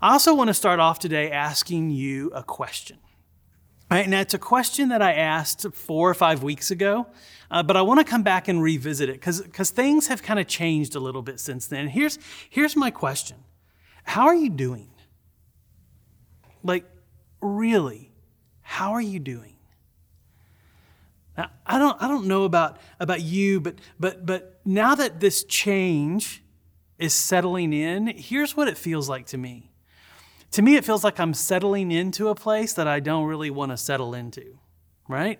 I also want to start off today asking you a question. Right, now, it's a question that I asked four or five weeks ago, uh, but I want to come back and revisit it because things have kind of changed a little bit since then. Here's, here's my question How are you doing? Like, really, how are you doing? Now, I don't, I don't know about, about you, but, but, but now that this change is settling in, here's what it feels like to me. To me, it feels like I'm settling into a place that I don't really want to settle into, right?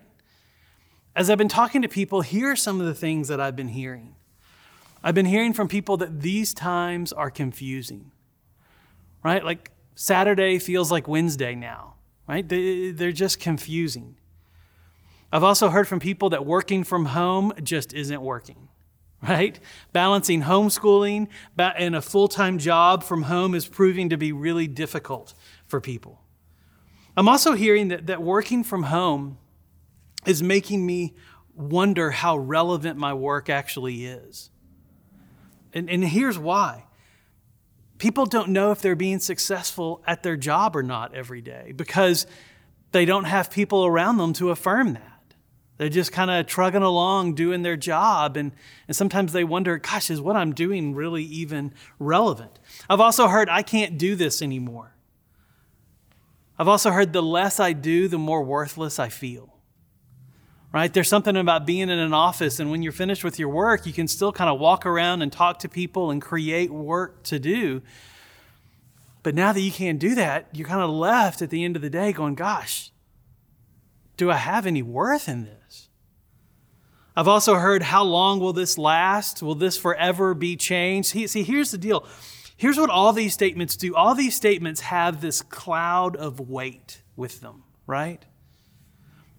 As I've been talking to people, here are some of the things that I've been hearing. I've been hearing from people that these times are confusing, right? Like Saturday feels like Wednesday now, right? They're just confusing. I've also heard from people that working from home just isn't working right? Balancing homeschooling and a full time job from home is proving to be really difficult for people. I'm also hearing that, that working from home is making me wonder how relevant my work actually is. And, and here's why people don't know if they're being successful at their job or not every day because they don't have people around them to affirm that. They're just kind of trugging along doing their job. And, and sometimes they wonder, gosh, is what I'm doing really even relevant? I've also heard I can't do this anymore. I've also heard the less I do, the more worthless I feel. Right? There's something about being in an office, and when you're finished with your work, you can still kind of walk around and talk to people and create work to do. But now that you can't do that, you're kind of left at the end of the day going, gosh, do I have any worth in this? I've also heard, how long will this last? Will this forever be changed? See, here's the deal. Here's what all these statements do. All these statements have this cloud of weight with them, right?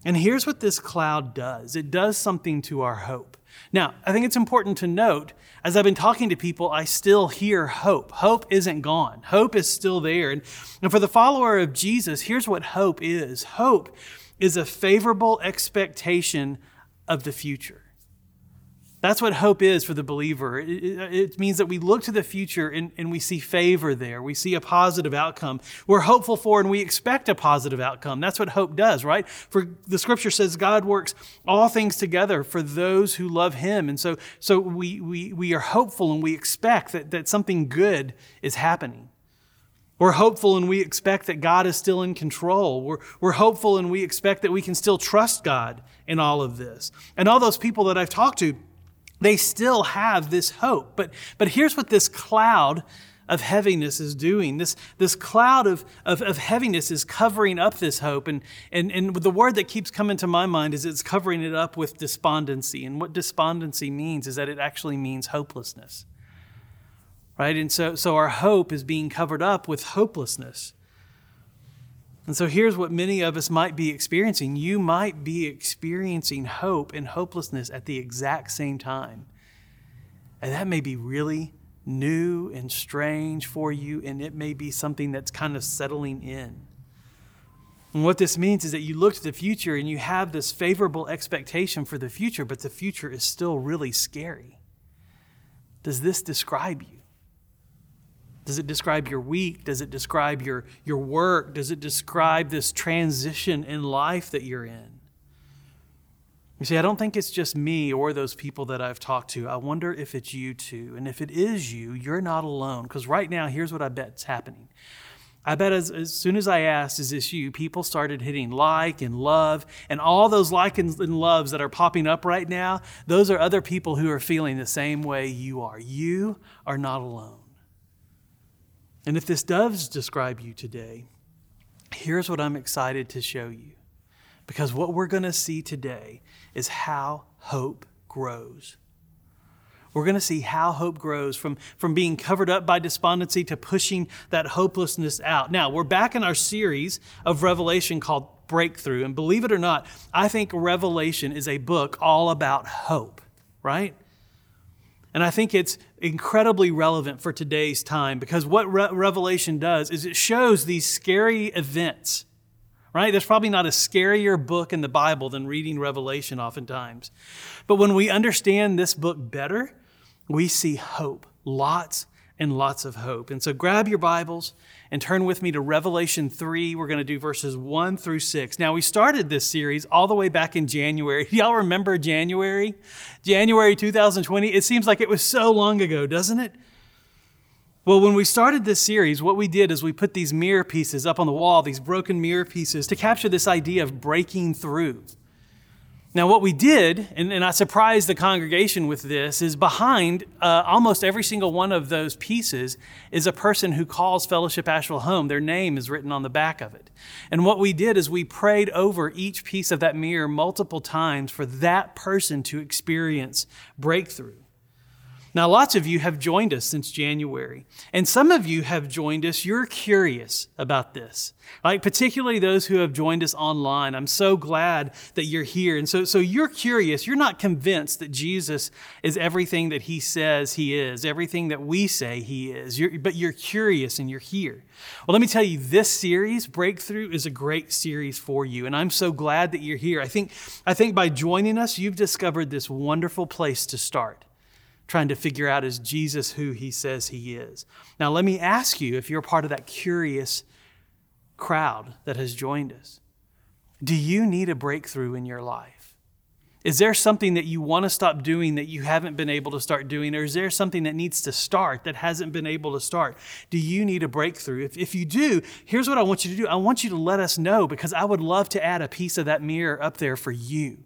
And here's what this cloud does it does something to our hope. Now, I think it's important to note, as I've been talking to people, I still hear hope. Hope isn't gone, hope is still there. And, and for the follower of Jesus, here's what hope is hope is a favorable expectation of the future. That's what hope is for the believer. It, means that we look to the future and, and we see favor there. We see a positive outcome. We're hopeful for and we expect a positive outcome. That's what hope does, right? For the scripture says God works all things together for those who love him. And so, so we, we, we are hopeful and we expect that, that something good is happening. We're hopeful and we expect that God is still in control. We're, we're hopeful and we expect that we can still trust God in all of this. And all those people that I've talked to, they still have this hope. But, but here's what this cloud of heaviness is doing. This, this cloud of, of, of, heaviness is covering up this hope. And, and, and the word that keeps coming to my mind is it's covering it up with despondency. And what despondency means is that it actually means hopelessness right? And so, so our hope is being covered up with hopelessness. And so here's what many of us might be experiencing. You might be experiencing hope and hopelessness at the exact same time. And that may be really new and strange for you, and it may be something that's kind of settling in. And what this means is that you look to the future and you have this favorable expectation for the future, but the future is still really scary. Does this describe you? Does it describe your week? Does it describe your, your work? Does it describe this transition in life that you're in? You see, I don't think it's just me or those people that I've talked to. I wonder if it's you too. And if it is you, you're not alone. Because right now, here's what I bet's happening. I bet as, as soon as I asked, is this you? People started hitting like and love. And all those likes and loves that are popping up right now, those are other people who are feeling the same way you are. You are not alone. And if this does describe you today, here's what I'm excited to show you. Because what we're going to see today is how hope grows. We're going to see how hope grows from, from being covered up by despondency to pushing that hopelessness out. Now, we're back in our series of Revelation called Breakthrough. And believe it or not, I think Revelation is a book all about hope, right? And I think it's incredibly relevant for today's time because what Re- Revelation does is it shows these scary events, right? There's probably not a scarier book in the Bible than reading Revelation, oftentimes. But when we understand this book better, we see hope, lots and lots of hope. And so grab your Bibles and turn with me to Revelation 3. We're going to do verses 1 through 6. Now, we started this series all the way back in January. Y'all remember January? January 2020? It seems like it was so long ago, doesn't it? Well, when we started this series, what we did is we put these mirror pieces up on the wall, these broken mirror pieces, to capture this idea of breaking through. Now, what we did, and, and I surprised the congregation with this, is behind uh, almost every single one of those pieces is a person who calls Fellowship Asheville home. Their name is written on the back of it. And what we did is we prayed over each piece of that mirror multiple times for that person to experience breakthrough. Now, lots of you have joined us since January, and some of you have joined us. You're curious about this, like particularly those who have joined us online. I'm so glad that you're here. And so, so you're curious. You're not convinced that Jesus is everything that he says he is, everything that we say he is, you're, but you're curious and you're here. Well, let me tell you, this series, Breakthrough, is a great series for you, and I'm so glad that you're here. I think, I think by joining us, you've discovered this wonderful place to start trying to figure out is Jesus who he says he is. Now, let me ask you if you're part of that curious crowd that has joined us, do you need a breakthrough in your life? Is there something that you want to stop doing that you haven't been able to start doing? Or is there something that needs to start that hasn't been able to start? Do you need a breakthrough? If, if you do, here's what I want you to do I want you to let us know because I would love to add a piece of that mirror up there for you.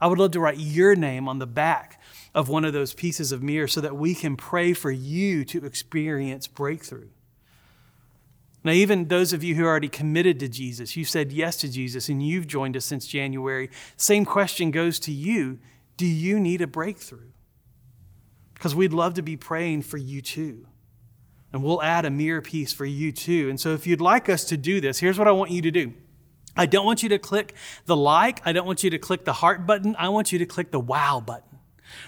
I would love to write your name on the back of one of those pieces of mirror so that we can pray for you to experience breakthrough. Now, even those of you who are already committed to Jesus, you said yes to Jesus and you've joined us since January, same question goes to you Do you need a breakthrough? Because we'd love to be praying for you too. And we'll add a mirror piece for you too. And so, if you'd like us to do this, here's what I want you to do. I don't want you to click the like. I don't want you to click the heart button. I want you to click the wow button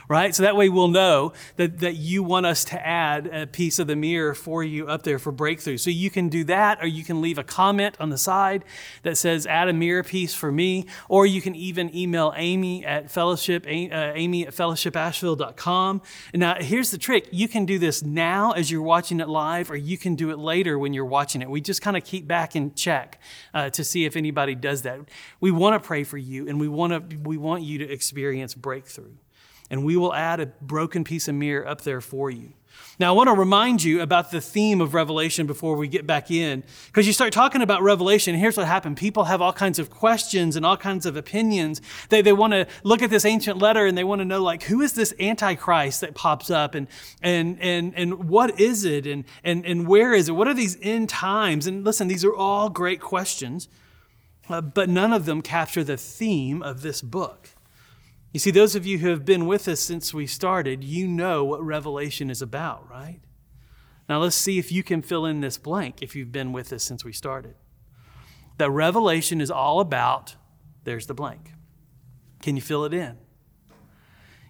right? So that way we'll know that, that you want us to add a piece of the mirror for you up there for breakthrough. So you can do that, or you can leave a comment on the side that says, add a mirror piece for me, or you can even email Amy at fellowship, uh, amy at fellowshipasheville.com. And now here's the trick. You can do this now as you're watching it live, or you can do it later when you're watching it. We just kind of keep back and check uh, to see if anybody does that. We want to pray for you, and we want to, we want you to experience breakthrough and we will add a broken piece of mirror up there for you. Now, I want to remind you about the theme of Revelation before we get back in. Because you start talking about Revelation, here's what happened. People have all kinds of questions and all kinds of opinions. They, they want to look at this ancient letter and they want to know, like, who is this Antichrist that pops up? And, and, and, and what is it? And, and, and where is it? What are these end times? And listen, these are all great questions, uh, but none of them capture the theme of this book. You see, those of you who have been with us since we started, you know what Revelation is about, right? Now let's see if you can fill in this blank if you've been with us since we started. That Revelation is all about, there's the blank. Can you fill it in?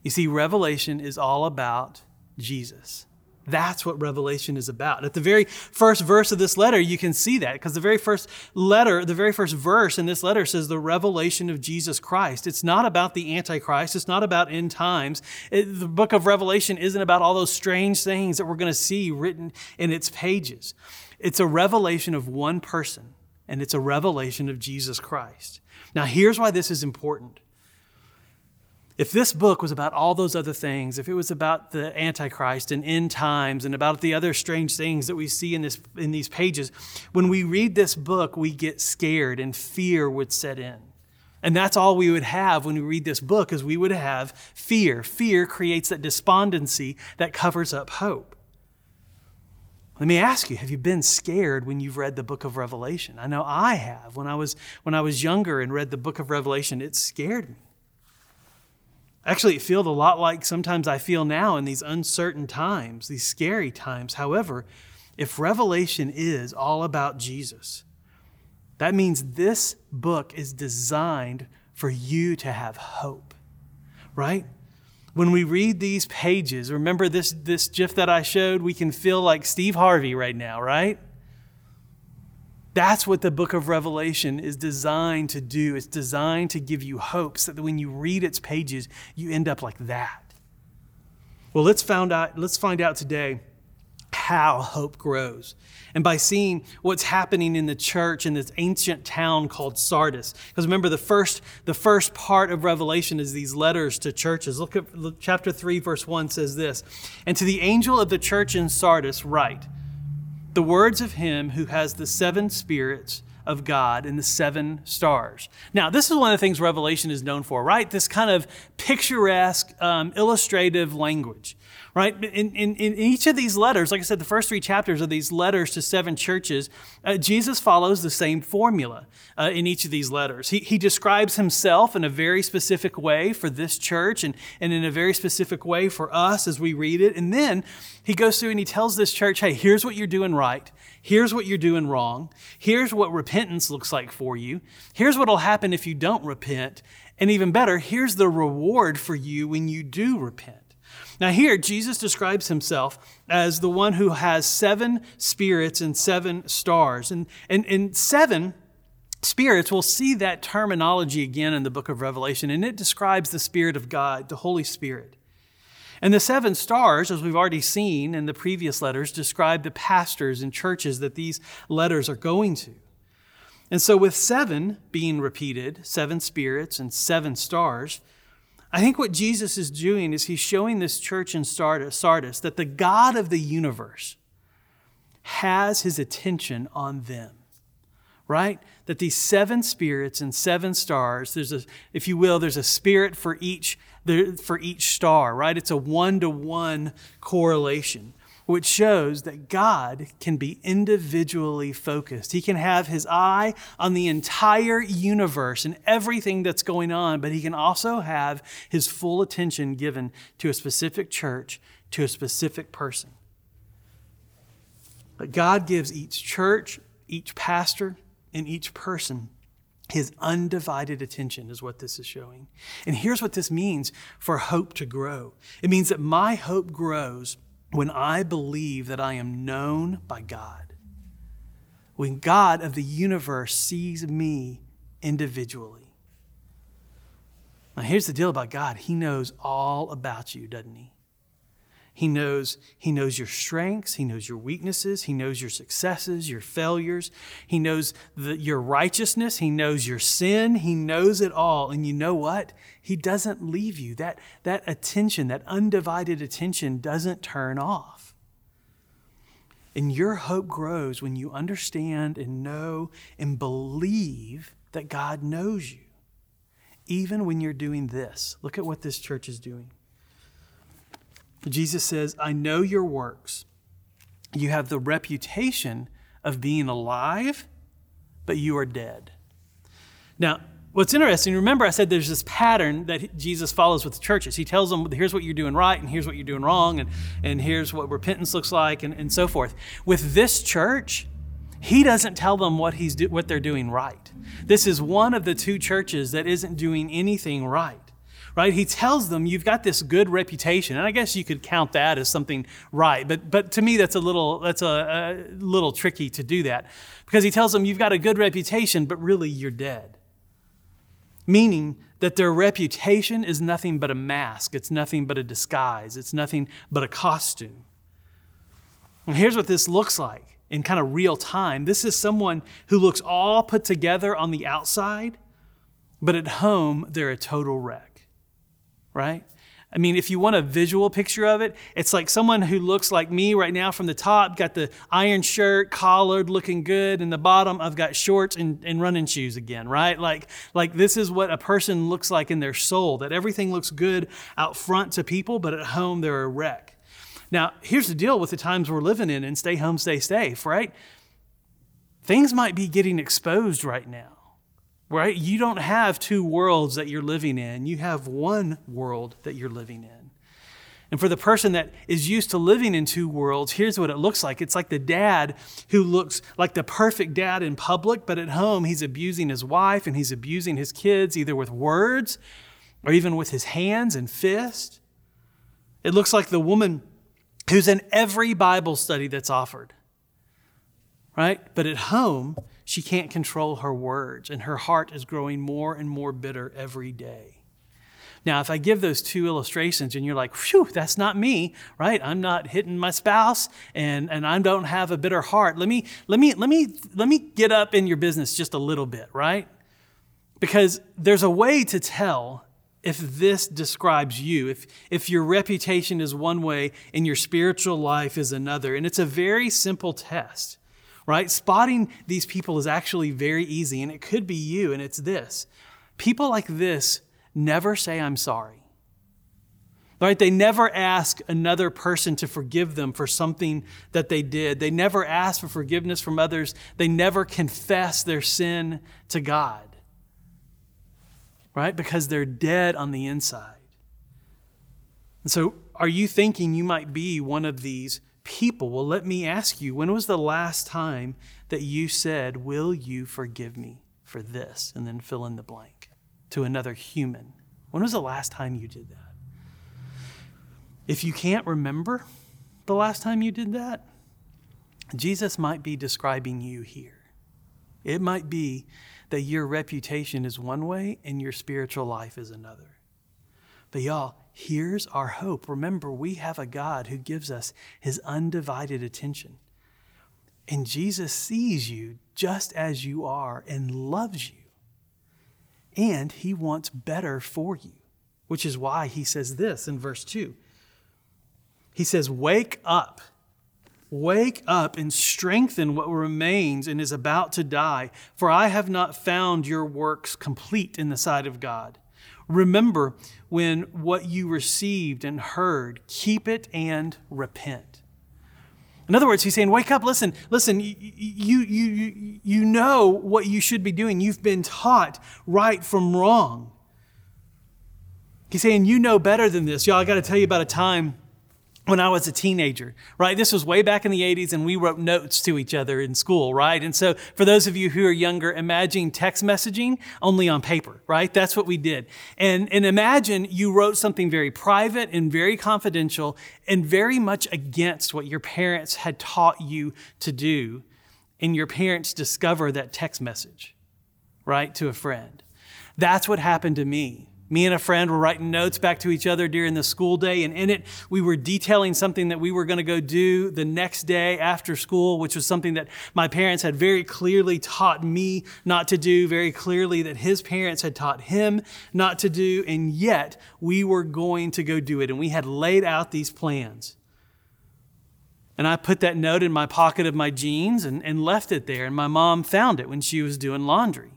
You see, Revelation is all about Jesus. That's what Revelation is about. At the very first verse of this letter, you can see that because the very first letter, the very first verse in this letter says the revelation of Jesus Christ. It's not about the Antichrist, it's not about end times. It, the book of Revelation isn't about all those strange things that we're going to see written in its pages. It's a revelation of one person, and it's a revelation of Jesus Christ. Now, here's why this is important. If this book was about all those other things, if it was about the Antichrist and end times and about the other strange things that we see in, this, in these pages, when we read this book, we get scared and fear would set in. And that's all we would have when we read this book is we would have fear. Fear creates that despondency that covers up hope. Let me ask you, have you been scared when you've read the book of Revelation? I know I have. When I was when I was younger and read the book of Revelation, it scared me. Actually, it feels a lot like sometimes I feel now in these uncertain times, these scary times. However, if Revelation is all about Jesus, that means this book is designed for you to have hope, right? When we read these pages, remember this, this GIF that I showed? We can feel like Steve Harvey right now, right? That's what the book of Revelation is designed to do. It's designed to give you hope so that when you read its pages, you end up like that. Well, let's find out, let's find out today how hope grows. And by seeing what's happening in the church in this ancient town called Sardis. Because remember, the first, the first part of Revelation is these letters to churches. Look at chapter 3, verse 1 says this And to the angel of the church in Sardis, write the words of him who has the seven spirits of God and the seven stars. Now, this is one of the things Revelation is known for, right? This kind of picturesque, um, illustrative language right? In, in, in, each of these letters, like I said, the first three chapters of these letters to seven churches, uh, Jesus follows the same formula uh, in each of these letters. He, he describes himself in a very specific way for this church and, and in a very specific way for us as we read it. And then he goes through and he tells this church, hey, here's what you're doing right. Here's what you're doing wrong. Here's what repentance looks like for you. Here's what will happen if you don't repent. And even better, here's the reward for you when you do repent. Now, here, Jesus describes himself as the one who has seven spirits and seven stars. And, and, and seven spirits, we'll see that terminology again in the book of Revelation, and it describes the Spirit of God, the Holy Spirit. And the seven stars, as we've already seen in the previous letters, describe the pastors and churches that these letters are going to. And so, with seven being repeated, seven spirits and seven stars, I think what Jesus is doing is he's showing this church in Sardis that the God of the universe has his attention on them. Right? That these seven spirits and seven stars, there's a, if you will, there's a spirit for each, for each star, right? It's a one to one correlation which shows that God can be individually focused. He can have his eye on the entire universe and everything that's going on, but he can also have his full attention given to a specific church, to a specific person. But God gives each church, each pastor, and each person his undivided attention is what this is showing. And here's what this means for hope to grow it means that my hope grows when I believe that I am known by God, when God of the universe sees me individually. Now, here's the deal about God He knows all about you, doesn't He? He knows, he knows your strengths, he knows your weaknesses, he knows your successes, your failures, he knows the, your righteousness, he knows your sin, he knows it all. And you know what? He doesn't leave you. That, that attention, that undivided attention, doesn't turn off. And your hope grows when you understand and know and believe that God knows you, even when you're doing this. Look at what this church is doing. Jesus says, I know your works. You have the reputation of being alive, but you are dead. Now, what's interesting, remember I said there's this pattern that Jesus follows with the churches. He tells them, here's what you're doing right, and here's what you're doing wrong, and, and here's what repentance looks like, and, and so forth. With this church, he doesn't tell them what, he's do, what they're doing right. This is one of the two churches that isn't doing anything right right? He tells them, You've got this good reputation. And I guess you could count that as something right. But, but to me, that's a little, that's a, a little tricky to do that because he tells them, You've got a good reputation, but really you're dead. Meaning that their reputation is nothing but a mask, it's nothing but a disguise, it's nothing but a costume. And here's what this looks like in kind of real time. This is someone who looks all put together on the outside, but at home, they're a total wreck right? I mean, if you want a visual picture of it, it's like someone who looks like me right now from the top, got the iron shirt, collared, looking good, and the bottom, I've got shorts and, and running shoes again, right? Like, like this is what a person looks like in their soul, that everything looks good out front to people, but at home they're a wreck. Now, here's the deal with the times we're living in and stay home, stay safe, right? Things might be getting exposed right now right? You don't have two worlds that you're living in, you have one world that you're living in. And for the person that is used to living in two worlds, here's what it looks like. It's like the dad who looks like the perfect dad in public, but at home he's abusing his wife and he's abusing his kids either with words or even with his hands and fists. It looks like the woman who's in every Bible study that's offered, right? But at home, she can't control her words, and her heart is growing more and more bitter every day. Now, if I give those two illustrations and you're like, phew, that's not me, right? I'm not hitting my spouse and, and I don't have a bitter heart. Let me, let me, let me, let me get up in your business just a little bit, right? Because there's a way to tell if this describes you, if, if your reputation is one way and your spiritual life is another. And it's a very simple test, right? Spotting these people is actually very easy, and it could be you, and it's this. People like this never say, I'm sorry. Right? They never ask another person to forgive them for something that they did. They never ask for forgiveness from others. They never confess their sin to God right? Because they're dead on the inside. And so, are you thinking you might be one of these people? Well, let me ask you when was the last time that you said, Will you forgive me for this? And then fill in the blank to another human. When was the last time you did that? If you can't remember the last time you did that, Jesus might be describing you here. It might be that your reputation is one way and your spiritual life is another. But y'all, here's our hope. Remember, we have a God who gives us his undivided attention. And Jesus sees you just as you are and loves you. And he wants better for you, which is why he says this in verse 2. He says, Wake up Wake up and strengthen what remains and is about to die, for I have not found your works complete in the sight of God. Remember when what you received and heard, keep it and repent. In other words, he's saying, Wake up, listen, listen, you, you, you, you know what you should be doing. You've been taught right from wrong. He's saying, You know better than this. Y'all, I got to tell you about a time when I was a teenager, right? This was way back in the 80s, and we wrote notes to each other in school, right? And so, for those of you who are younger, imagine text messaging only on paper, right? That's what we did. And, and imagine you wrote something very private and very confidential and very much against what your parents had taught you to do, and your parents discover that text message, right, to a friend. That's what happened to me me and a friend were writing notes back to each other during the school day, and in it, we were detailing something that we were going to go do the next day after school, which was something that my parents had very clearly taught me not to do, very clearly that his parents had taught him not to do, and yet we were going to go do it. And we had laid out these plans. And I put that note in my pocket of my jeans and, and left it there, and my mom found it when she was doing laundry.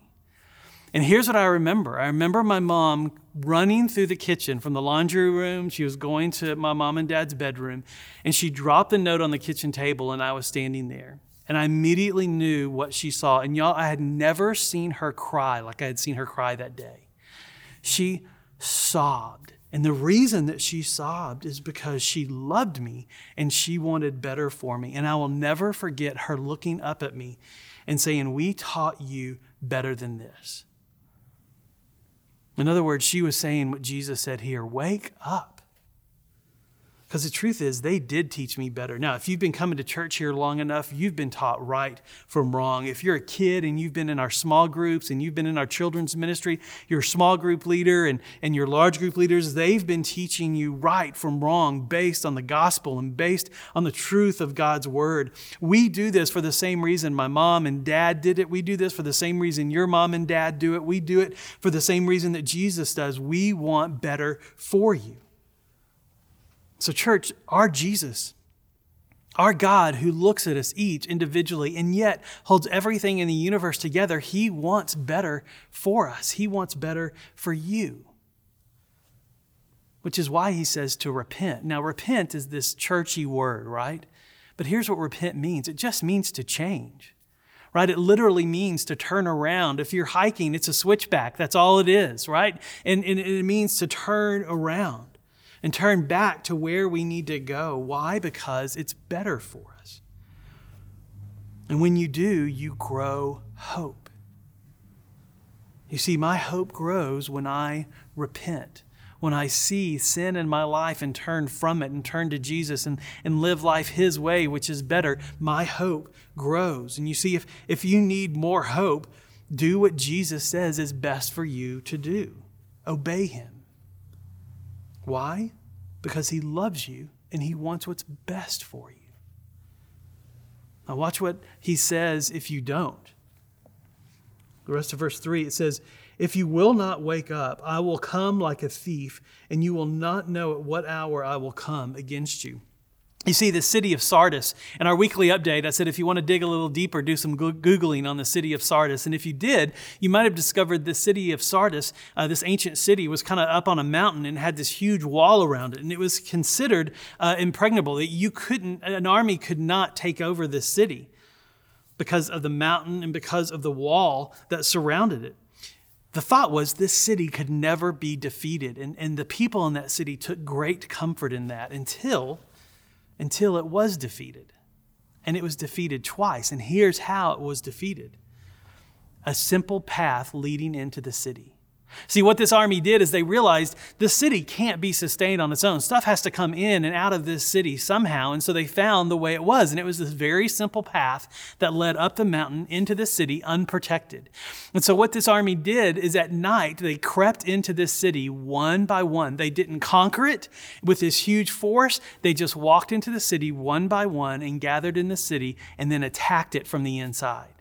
And here's what I remember I remember my mom running through the kitchen from the laundry room. She was going to my mom and dad's bedroom, and she dropped the note on the kitchen table, and I was standing there. And I immediately knew what she saw. And y'all, I had never seen her cry like I had seen her cry that day. She sobbed. And the reason that she sobbed is because she loved me and she wanted better for me. And I will never forget her looking up at me and saying, We taught you better than this. In other words, she was saying what Jesus said here wake up. Because the truth is, they did teach me better. Now, if you've been coming to church here long enough, you've been taught right from wrong. If you're a kid and you've been in our small groups and you've been in our children's ministry, your small group leader and, and your large group leaders, they've been teaching you right from wrong based on the gospel and based on the truth of God's word. We do this for the same reason my mom and dad did it. We do this for the same reason your mom and dad do it. We do it for the same reason that Jesus does. We want better for you. So, church, our Jesus, our God who looks at us each individually and yet holds everything in the universe together, He wants better for us. He wants better for you. Which is why He says to repent. Now, repent is this churchy word, right? But here's what repent means it just means to change right? It literally means to turn around. If you're hiking, it's a switchback. That's all it is, right? And, and, it means to turn around and turn back to where we need to go. Why? Because it's better for us. And when you do, you grow hope. You see, my hope grows when I repent, when I see sin in my life and turn from it and turn to Jesus and, and live life His way, which is better. My hope grows. And you see, if, if you need more hope, do what Jesus says is best for you to do obey Him Why? Because he loves you and he wants what's best for you. Now, watch what he says if you don't. The rest of verse 3 it says, If you will not wake up, I will come like a thief, and you will not know at what hour I will come against you. You see, the city of Sardis, in our weekly update, I said if you want to dig a little deeper, do some Googling on the city of Sardis. And if you did, you might have discovered the city of Sardis, uh, this ancient city, was kind of up on a mountain and had this huge wall around it. And it was considered uh, impregnable, that you couldn't, an army could not take over this city because of the mountain and because of the wall that surrounded it. The thought was this city could never be defeated. And, and the people in that city took great comfort in that until until it was defeated. And it was defeated twice. And here's how it was defeated a simple path leading into the city. See, what this army did is they realized the city can't be sustained on its own. Stuff has to come in and out of this city somehow. And so they found the way it was. And it was this very simple path that led up the mountain into the city unprotected. And so what this army did is at night, they crept into this city one by one. They didn't conquer it with this huge force. They just walked into the city one by one and gathered in the city and then attacked it from the inside.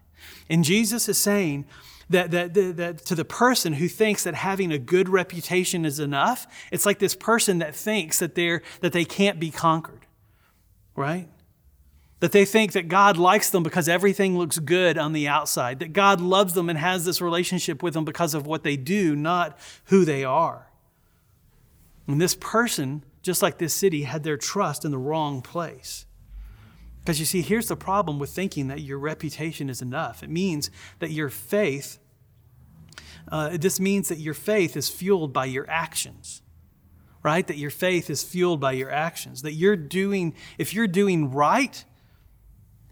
And Jesus is saying, that, that, that, that, to the person who thinks that having a good reputation is enough, it's like this person that thinks that, they're, that they can't be conquered, right? That they think that God likes them because everything looks good on the outside, that God loves them and has this relationship with them because of what they do, not who they are. And this person, just like this city, had their trust in the wrong place. Because you see, here's the problem with thinking that your reputation is enough. It means that your faith, uh, this means that your faith is fueled by your actions, right? That your faith is fueled by your actions. That you're doing, if you're doing right,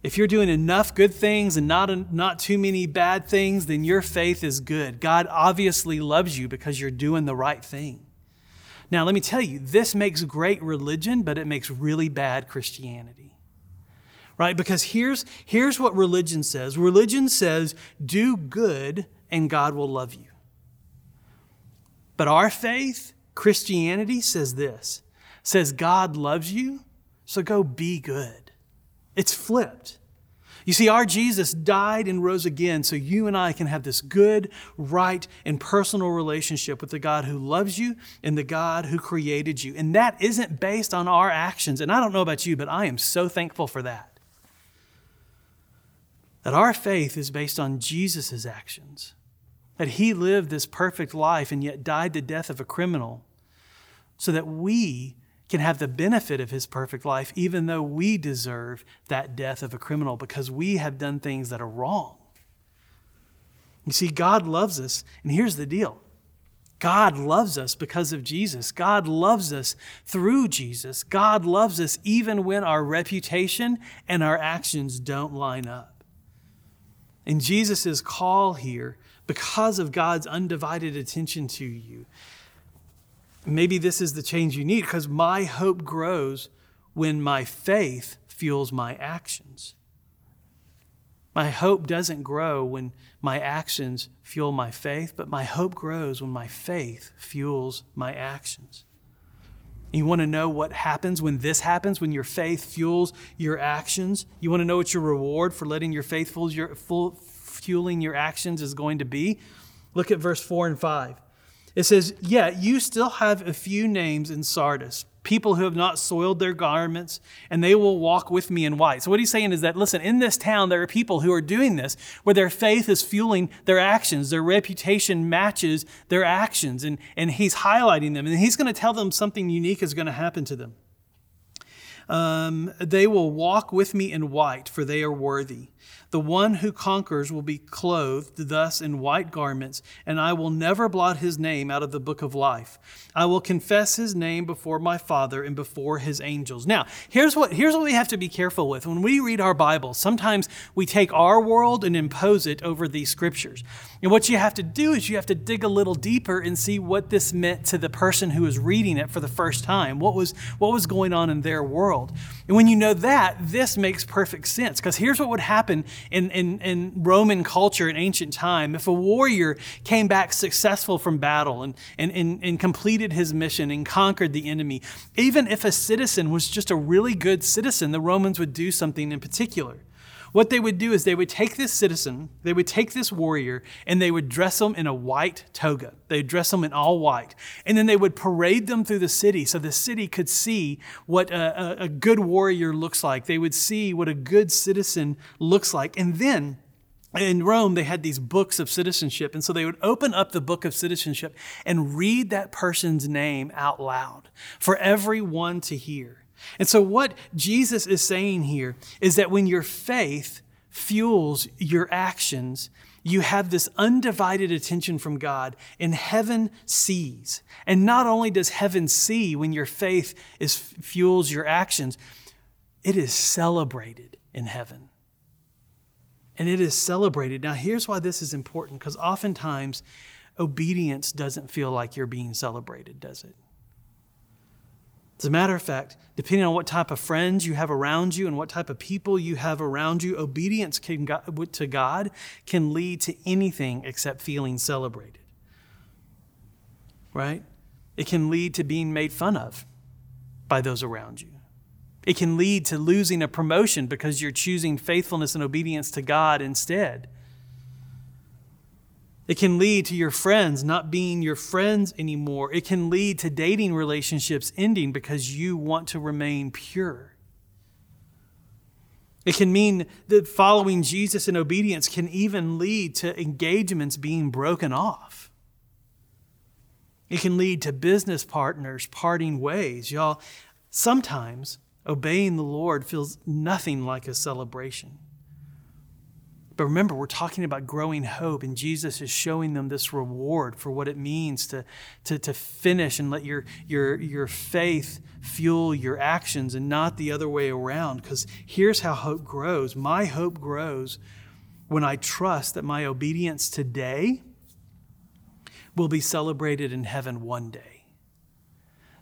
if you're doing enough good things and not, not too many bad things, then your faith is good. God obviously loves you because you're doing the right thing. Now, let me tell you, this makes great religion, but it makes really bad Christianity right? Because here's, here's what religion says religion says, do good and God will love you. But our faith, Christianity, says this says, God loves you, so go be good. It's flipped. You see, our Jesus died and rose again so you and I can have this good, right, and personal relationship with the God who loves you and the God who created you. And that isn't based on our actions. And I don't know about you, but I am so thankful for that that our faith is based on Jesus' actions, that he lived this perfect life and yet died the death of a criminal, so that we can have the benefit of his perfect life, even though we deserve that death of a criminal because we have done things that are wrong. You see, God loves us, and here's the deal God loves us because of Jesus. God loves us through Jesus. God loves us even when our reputation and our actions don't line up. And Jesus' call here, because of God's undivided attention to you, maybe this is the change you need because my hope grows when my faith fuels my actions. My hope doesn't grow when my actions fuel my faith, but my hope grows when my faith fuels my actions. You want to know what happens when this happens, when your faith fuels your actions? You want to know what your reward for letting your faith fuel your, fueling your actions is going to be? Look at verse 4 and 5. It says, Yeah, you still have a few names in Sardis, people who have not soiled their garments, and they will walk with me in white. So, what he's saying is that, listen, in this town, there are people who are doing this where their faith is fueling their actions, their reputation matches their actions, and, and he's highlighting them, and he's going to tell them something unique is going to happen to them. Um, they will walk with me in white, for they are worthy. The one who conquers will be clothed thus in white garments, and I will never blot his name out of the book of life. I will confess his name before my Father and before his angels. Now, here's what, here's what we have to be careful with. When we read our Bible, sometimes we take our world and impose it over these scriptures. And what you have to do is you have to dig a little deeper and see what this meant to the person who was reading it for the first time. What was, what was going on in their world? And when you know that, this makes perfect sense. Because here's what would happen in, in, in Roman culture in ancient time, if a warrior came back successful from battle and, and, and, and completed his mission and conquered the enemy, even if a citizen was just a really good citizen, the Romans would do something in particular. What they would do is they would take this citizen, they would take this warrior, and they would dress them in a white toga. They would dress them in all white. And then they would parade them through the city so the city could see what a, a, good warrior looks like. They would see what a good citizen looks like. And then in Rome, they had these books of citizenship. And so they would open up the book of citizenship and read that person's name out loud for everyone to hear. And so, what Jesus is saying here is that when your faith fuels your actions, you have this undivided attention from God, and heaven sees. And not only does heaven see when your faith is, fuels your actions, it is celebrated in heaven. And it is celebrated. Now, here's why this is important because oftentimes obedience doesn't feel like you're being celebrated, does it? As a matter of fact, depending on what type of friends you have around you and what type of people you have around you, obedience can, to God can lead to anything except feeling celebrated. Right? It can lead to being made fun of by those around you. It can lead to losing a promotion because you're choosing faithfulness and obedience to God instead. It can lead to your friends not being your friends anymore. It can lead to dating relationships ending because you want to remain pure. It can mean that following Jesus in obedience can even lead to engagements being broken off. It can lead to business partners parting ways. Y'all, sometimes obeying the Lord feels nothing like a celebration. But remember, we're talking about growing hope, and Jesus is showing them this reward for what it means to, to, to finish and let your, your, your faith fuel your actions and not the other way around. Because here's how hope grows my hope grows when I trust that my obedience today will be celebrated in heaven one day.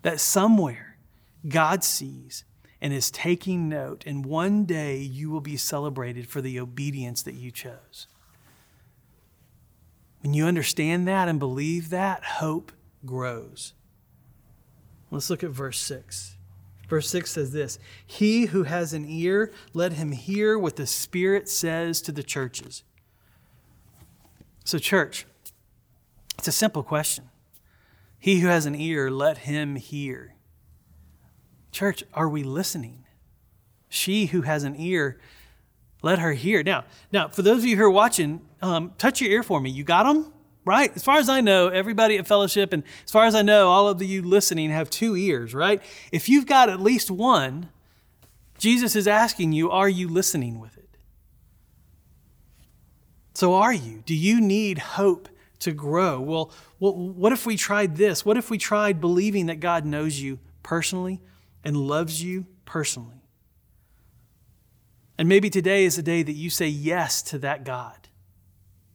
That somewhere God sees and is taking note, and one day you will be celebrated for the obedience that you chose. When you understand that and believe that, hope grows. Let's look at verse 6. Verse 6 says this He who has an ear, let him hear what the Spirit says to the churches. So, church, it's a simple question. He who has an ear, let him hear. Church, are we listening? She who has an ear, let her hear. Now, now for those of you who are watching, um, touch your ear for me. You got them? Right? As far as I know, everybody at fellowship, and as far as I know, all of you listening have two ears, right? If you've got at least one, Jesus is asking you, are you listening with it? So, are you? Do you need hope to grow? Well, what if we tried this? What if we tried believing that God knows you personally? And loves you personally. And maybe today is the day that you say yes to that God.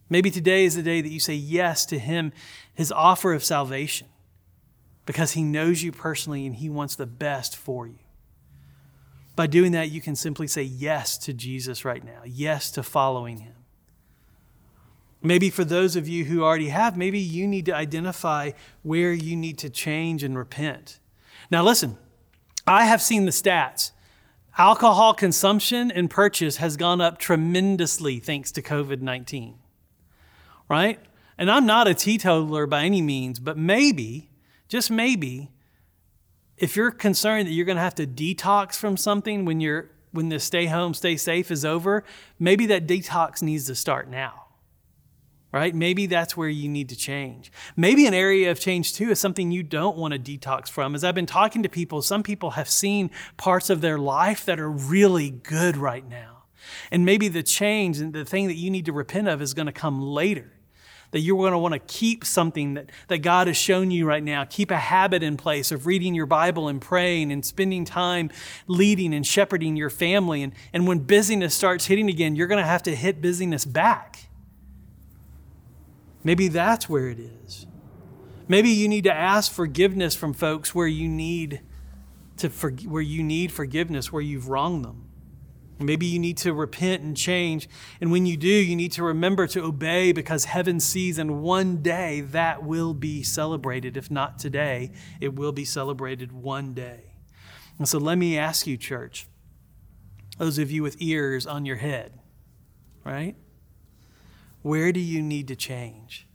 Maybe today is the day that you say yes to Him, His offer of salvation, because He knows you personally and He wants the best for you. By doing that, you can simply say yes to Jesus right now, yes to following Him. Maybe for those of you who already have, maybe you need to identify where you need to change and repent. Now, listen, I have seen the stats. Alcohol consumption and purchase has gone up tremendously thanks to COVID 19. Right? And I'm not a teetotaler by any means, but maybe, just maybe, if you're concerned that you're going to have to detox from something when you're when the stay home, stay safe is over, maybe that detox needs to start now right? Maybe that's where you need to change. Maybe an area of change too is something you don't want to detox from. As I've been talking to people, some people have seen parts of their life that are really good right now. And maybe the change and the thing that you need to repent of is going to come later. That you're going to want to keep something that, that God has shown you right now. Keep a habit in place of reading your Bible and praying and spending time leading and shepherding your family. And, and when busyness starts hitting again, you're going to have to hit busyness back Maybe that's where it is. Maybe you need to ask forgiveness from folks where you need to where you need forgiveness where you've wronged them. Maybe you need to repent and change. And when you do, you need to remember to obey because heaven sees, and one day that will be celebrated. If not today, it will be celebrated one day. And so let me ask you, church, those of you with ears on your head, right? Where do you need to change?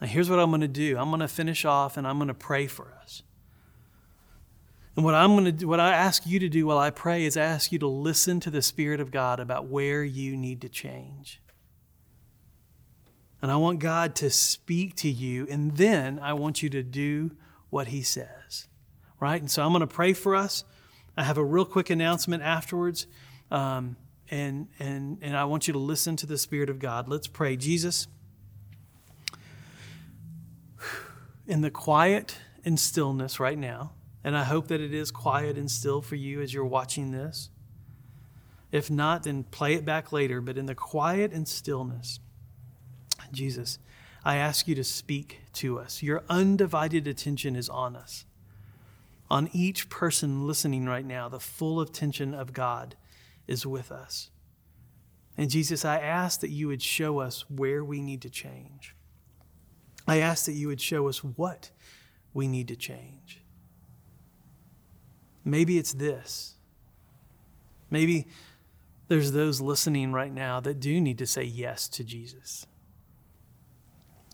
Now, here's what I'm going to do I'm going to finish off and I'm going to pray for us. And what I'm going to do, what I ask you to do while I pray is ask you to listen to the Spirit of God about where you need to change. And I want God to speak to you, and then I want you to do what He says. Right? And so I'm going to pray for us. I have a real quick announcement afterwards. Um, and, and, and I want you to listen to the Spirit of God. Let's pray. Jesus, in the quiet and stillness right now, and I hope that it is quiet and still for you as you're watching this. If not, then play it back later. But in the quiet and stillness, Jesus, I ask you to speak to us. Your undivided attention is on us. On each person listening right now, the full attention of God is with us. And Jesus, I ask that you would show us where we need to change. I ask that you would show us what we need to change. Maybe it's this. Maybe there's those listening right now that do need to say yes to Jesus.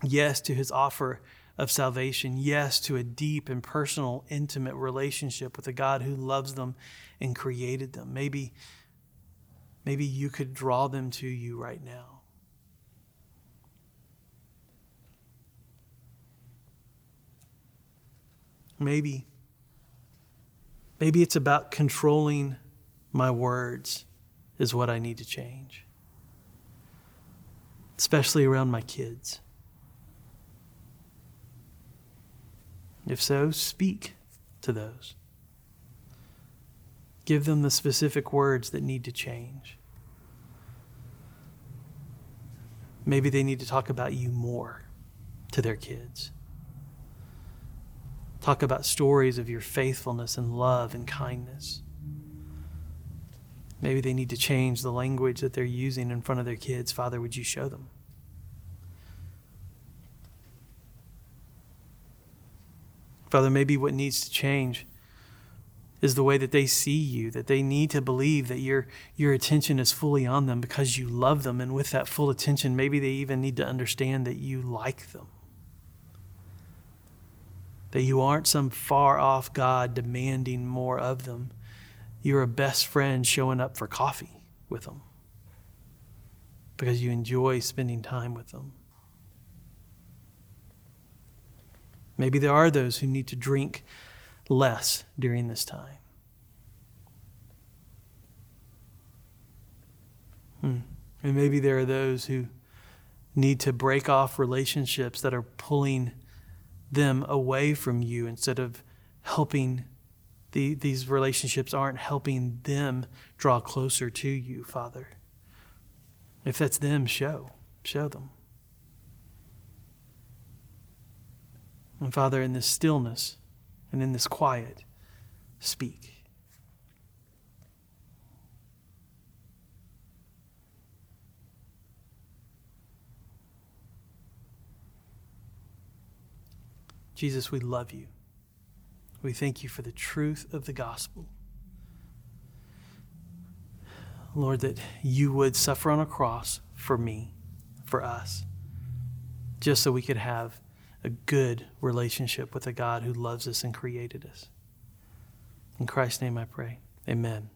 Yes to his offer of salvation. Yes to a deep and personal, intimate relationship with a God who loves them and created them. Maybe, maybe you could draw them to you right now. Maybe Maybe it's about controlling my words, is what I need to change, especially around my kids. If so, speak to those. Give them the specific words that need to change. Maybe they need to talk about you more to their kids. Talk about stories of your faithfulness and love and kindness. Maybe they need to change the language that they're using in front of their kids. Father, would you show them? Father, maybe what needs to change is the way that they see you, that they need to believe that your, your attention is fully on them because you love them. And with that full attention, maybe they even need to understand that you like them that you aren't some far off God demanding more of them. You're a best friend showing up for coffee with them because you enjoy spending time with them. Maybe there are those who need to drink less during this time. Hmm. And maybe there are those who need to break off relationships that are pulling them away from you instead of helping the, these relationships aren't helping them draw closer to you, Father. If that's them, show. Show them. And Father, in this stillness and in this quiet, speak. Jesus, we love you. We thank you for the truth of the gospel. Lord, that you would suffer on a cross for me, for us, just so we could have a good relationship with a God who loves us and created us. In Christ's name I pray. Amen.